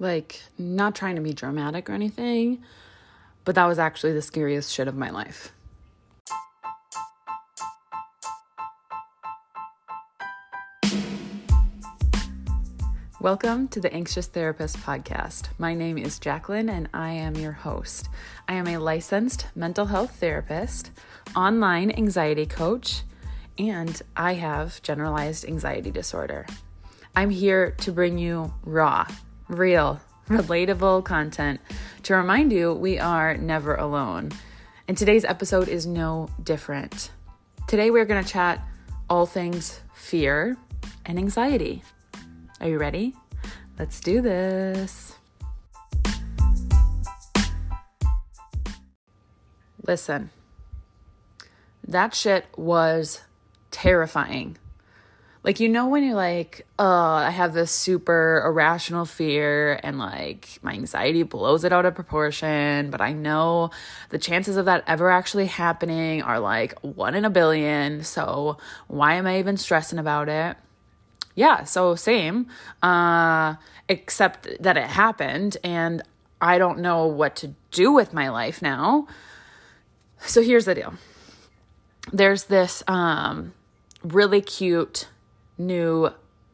Like, not trying to be dramatic or anything, but that was actually the scariest shit of my life. Welcome to the Anxious Therapist Podcast. My name is Jacqueline and I am your host. I am a licensed mental health therapist, online anxiety coach, and I have generalized anxiety disorder. I'm here to bring you raw, real, relatable content to remind you we are never alone. And today's episode is no different. Today we're going to chat all things fear and anxiety. Are you ready? Let's do this. Listen, that shit was terrifying. Like, you know, when you're like, oh, I have this super irrational fear and like my anxiety blows it out of proportion, but I know the chances of that ever actually happening are like one in a billion. So, why am I even stressing about it? yeah, so same, uh, except that it happened and I don't know what to do with my life now. So here's the deal there's this um, really cute new,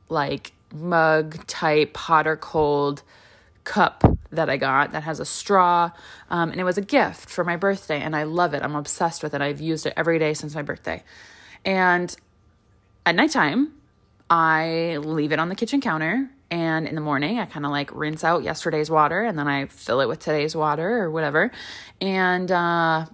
like, mug type hot or cold cup that I got that has a straw. Um, and it was a gift for my birthday, and I love it. I'm obsessed with it. I've used it every day since my birthday. And at nighttime, I leave it on the kitchen counter and in the morning I kind of like rinse out yesterday's water and then I fill it with today's water or whatever. And uh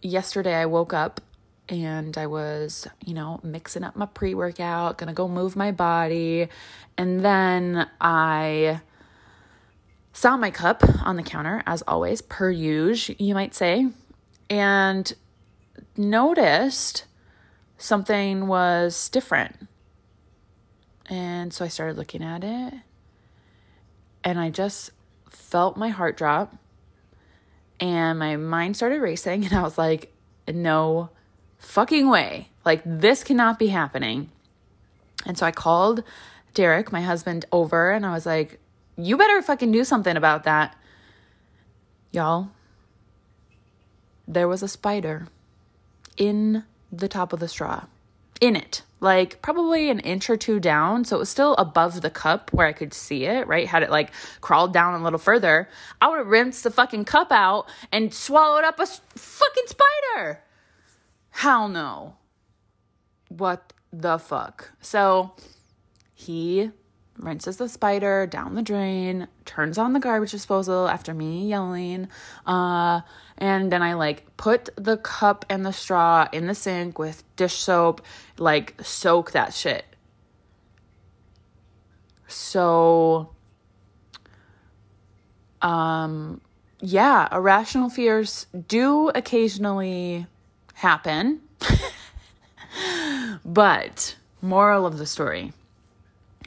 yesterday I woke up and I was, you know, mixing up my pre-workout, going to go move my body, and then I saw my cup on the counter as always, per usual, you might say, and noticed something was different. And so I started looking at it and I just felt my heart drop and my mind started racing and I was like, no fucking way. Like, this cannot be happening. And so I called Derek, my husband, over and I was like, you better fucking do something about that. Y'all, there was a spider in the top of the straw in it, like probably an inch or two down. So it was still above the cup where I could see it, right? Had it like crawled down a little further, I would have rinsed the fucking cup out and swallowed up a fucking spider. Hell no. What the fuck? So he rinses the spider down the drain, turns on the garbage disposal after me yelling. Uh, and then I like put the cup and the straw in the sink with dish soap, like soak that shit. So, um, yeah, irrational fears do occasionally happen. but, moral of the story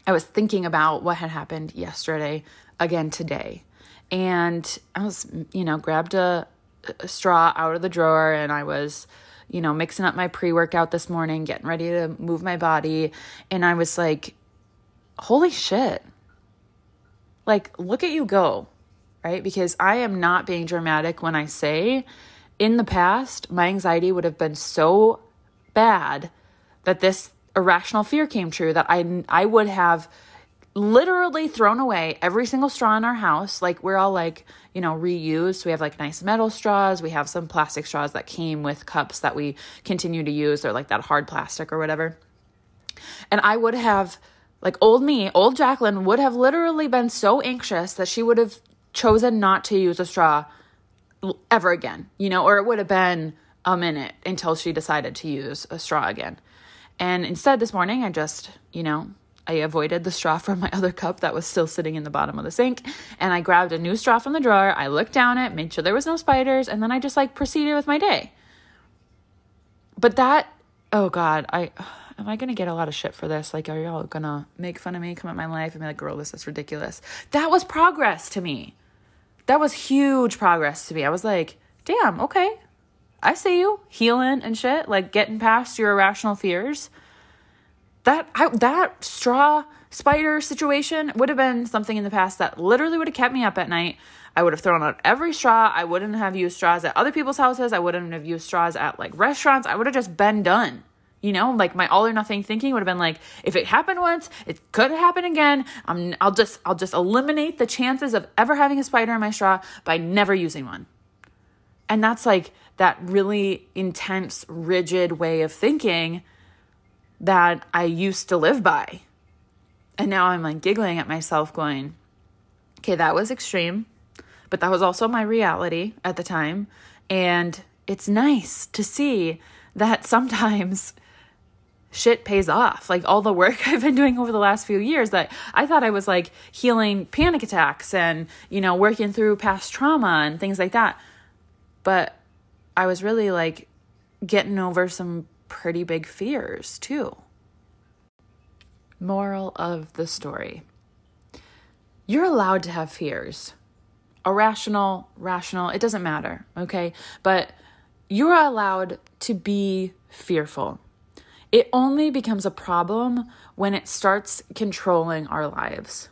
I was thinking about what had happened yesterday again today. And I was, you know, grabbed a, a straw out of the drawer and I was, you know, mixing up my pre workout this morning, getting ready to move my body. And I was like, holy shit. Like, look at you go, right? Because I am not being dramatic when I say in the past, my anxiety would have been so bad that this irrational fear came true that I I would have literally thrown away every single straw in our house. Like we're all like, you know, reused. We have like nice metal straws. We have some plastic straws that came with cups that we continue to use. They're like that hard plastic or whatever. And I would have like old me, old Jacqueline would have literally been so anxious that she would have chosen not to use a straw ever again, you know, or it would have been a minute until she decided to use a straw again. And instead, this morning, I just, you know, I avoided the straw from my other cup that was still sitting in the bottom of the sink. And I grabbed a new straw from the drawer. I looked down it, made sure there was no spiders, and then I just like proceeded with my day. But that, oh God, I. Am I gonna get a lot of shit for this? Like, are y'all gonna make fun of me, come at my life, and be like, girl, this is ridiculous? That was progress to me. That was huge progress to me. I was like, damn, okay, I see you healing and shit, like getting past your irrational fears. that I, that straw spider situation would have been something in the past that literally would have kept me up at night. I would have thrown out every straw. I wouldn't have used straws at other people's houses. I wouldn't have used straws at like restaurants. I would have just been done. You know, like my all or nothing thinking would have been like, if it happened once, it could happen again. I'm, I'll just, I'll just eliminate the chances of ever having a spider in my straw by never using one. And that's like that really intense, rigid way of thinking that I used to live by. And now I'm like giggling at myself, going, okay, that was extreme, but that was also my reality at the time. And it's nice to see that sometimes shit pays off. Like all the work I've been doing over the last few years that I thought I was like healing panic attacks and, you know, working through past trauma and things like that. But I was really like getting over some pretty big fears too. Moral of the story You're allowed to have fears. Irrational, rational, it doesn't matter, okay? But you're allowed to be fearful. It only becomes a problem when it starts controlling our lives.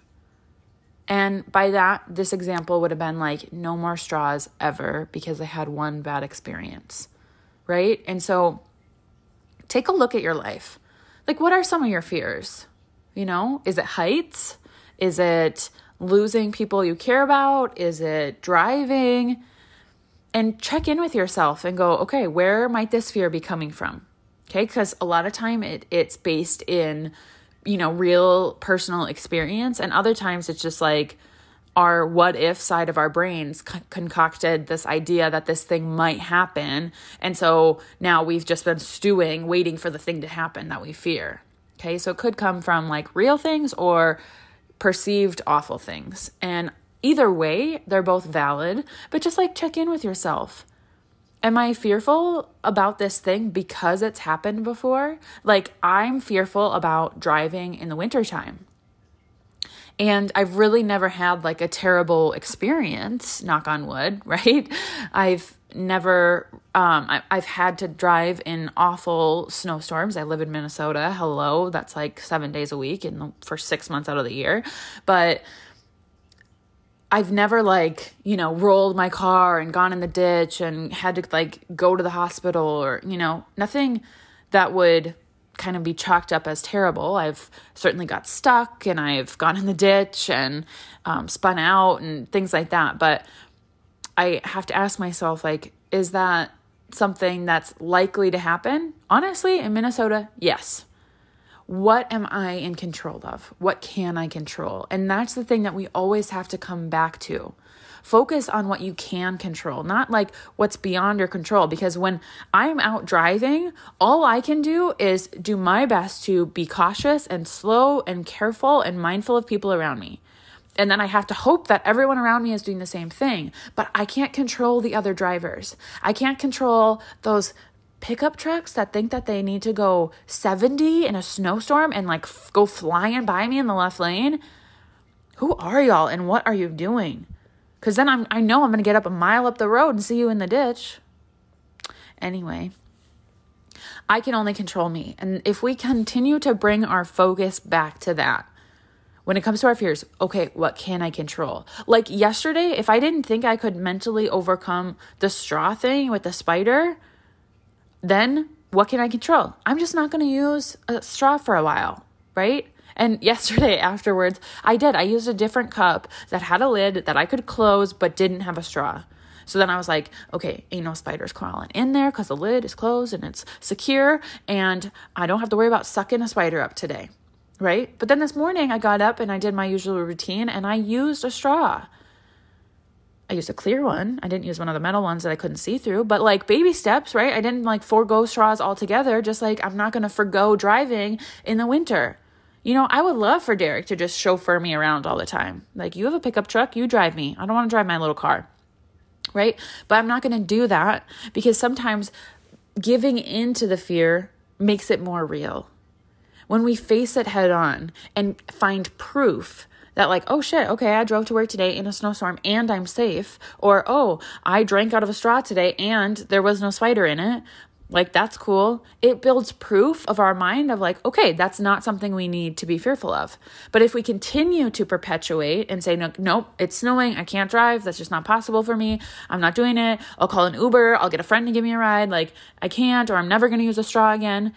And by that, this example would have been like, no more straws ever because I had one bad experience, right? And so take a look at your life. Like, what are some of your fears? You know, is it heights? Is it losing people you care about? Is it driving? And check in with yourself and go, okay, where might this fear be coming from? Okay, because a lot of time it it's based in, you know, real personal experience, and other times it's just like our what if side of our brains concocted this idea that this thing might happen. And so now we've just been stewing, waiting for the thing to happen that we fear. Okay. So it could come from like real things or perceived awful things. And either way, they're both valid, but just like check in with yourself. Am I fearful about this thing because it's happened before? Like, I'm fearful about driving in the wintertime and I've really never had like a terrible experience, knock on wood, right? I've never um I, have had to drive in awful snowstorms. I live in minnesota. Hello. That's like seven days a week and for six months out of the year. But i've never like you know rolled my car and gone in the ditch and had to like go to the hospital or you know nothing that would kind of be chalked up as terrible. I've certainly got stuck and I've gone in the ditch and um, spun out and things like that. But I have to ask myself, like, is that something that's likely to happen? Honestly, in Minnesota, yes. What am I in control of? What can I control? And that's the thing that we always have to come back to. Focus on what you can control, not like what's beyond your control. Because when I'm out driving, all I can do is do my best to be cautious and slow and careful and mindful of people around me. And then I have to hope that everyone around me is doing the same thing. But I can't control the other drivers. I can't control those pickup trucks that think that they need to go 70 in a snowstorm and like f- go flying by me in the left lane. Who are y'all and what are you doing? Because then I'm, I know I'm going to get up a mile up the road and see you in the ditch. Anyway, I can only control me. And if we continue to bring our focus back to that, when it comes to our fears, okay, what can I control? Like yesterday, if I didn't think I could mentally overcome the straw thing with the spider, then what can I control? I'm just not going to use a straw for a while, right? And yesterday afterwards, I did. I used a different cup that had a lid that I could close but didn't have a straw. So then I was like, okay, ain't no spiders crawling in there because the lid is closed and it's secure, and I don't have to worry about sucking a spider up today. Right? But then this morning I got up and I did my usual routine and I used a straw. I used a clear one. I didn't use one of the metal ones that I couldn't see through, but like baby steps, right? I didn't like forego straws altogether, just like I'm not going to forego driving in the winter. You know, I would love for Derek to just chauffeur me around all the time. Like, you have a pickup truck, you drive me. I don't want to drive my little car. Right? But I'm not going to do that because sometimes giving into the fear makes it more real. When we face it head on and find proof that, like, oh shit, okay, I drove to work today in a snowstorm and I'm safe, or oh, I drank out of a straw today and there was no spider in it, Like, that's cool. It builds proof of our mind of, like, okay, that's not something we need to be fearful of. But if we continue to perpetuate and say, no, nope, it's snowing, I can't drive, that's just not possible for me, I'm not doing it, I'll call an Uber, I'll get a friend to give me a ride, like, I can't, or I'm never gonna use a straw again,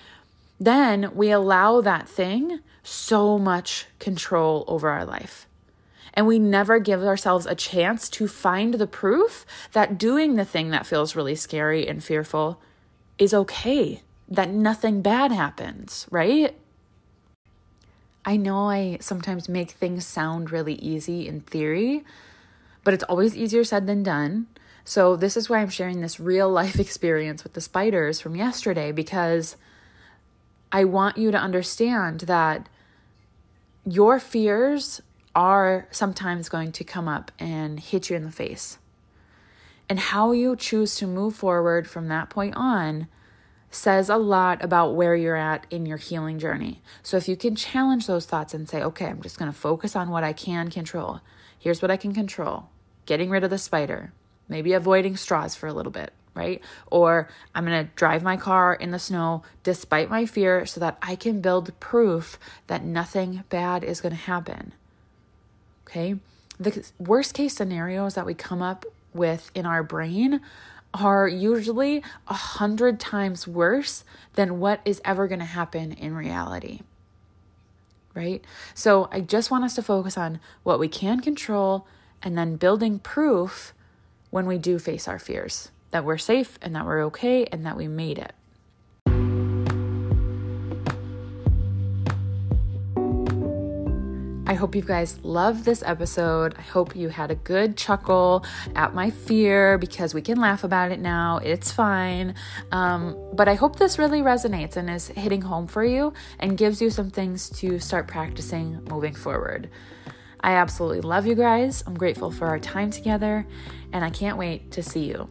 then we allow that thing so much control over our life. And we never give ourselves a chance to find the proof that doing the thing that feels really scary and fearful is okay, that nothing bad happens, right? I know I sometimes make things sound really easy in theory, but it's always easier said than done. So, this is why I'm sharing this real life experience with the spiders from yesterday because I want you to understand that your fears are sometimes going to come up and hit you in the face. And how you choose to move forward from that point on says a lot about where you're at in your healing journey. So if you can challenge those thoughts and say, okay, I'm just going to focus on what I can control. Here's what I can control getting rid of the spider, maybe avoiding straws for a little bit, right? Or I'm going to drive my car in the snow despite my fear so that I can build proof that nothing bad is going to happen. Okay? The worst case scenarios that we come up with in our brain are usually a hundred times worse than what is ever going to happen in reality. Right? So I just want us to focus on what we can control and then building proof when we do face our fears that we're safe and that we're okay and that we made it. I hope you guys loved this episode. I hope you had a good chuckle at my fear because we can laugh about it now. It's fine. Um, but I hope this really resonates and is hitting home for you and gives you some things to start practicing moving forward. I absolutely love you guys. I'm grateful for our time together, and I can't wait to see you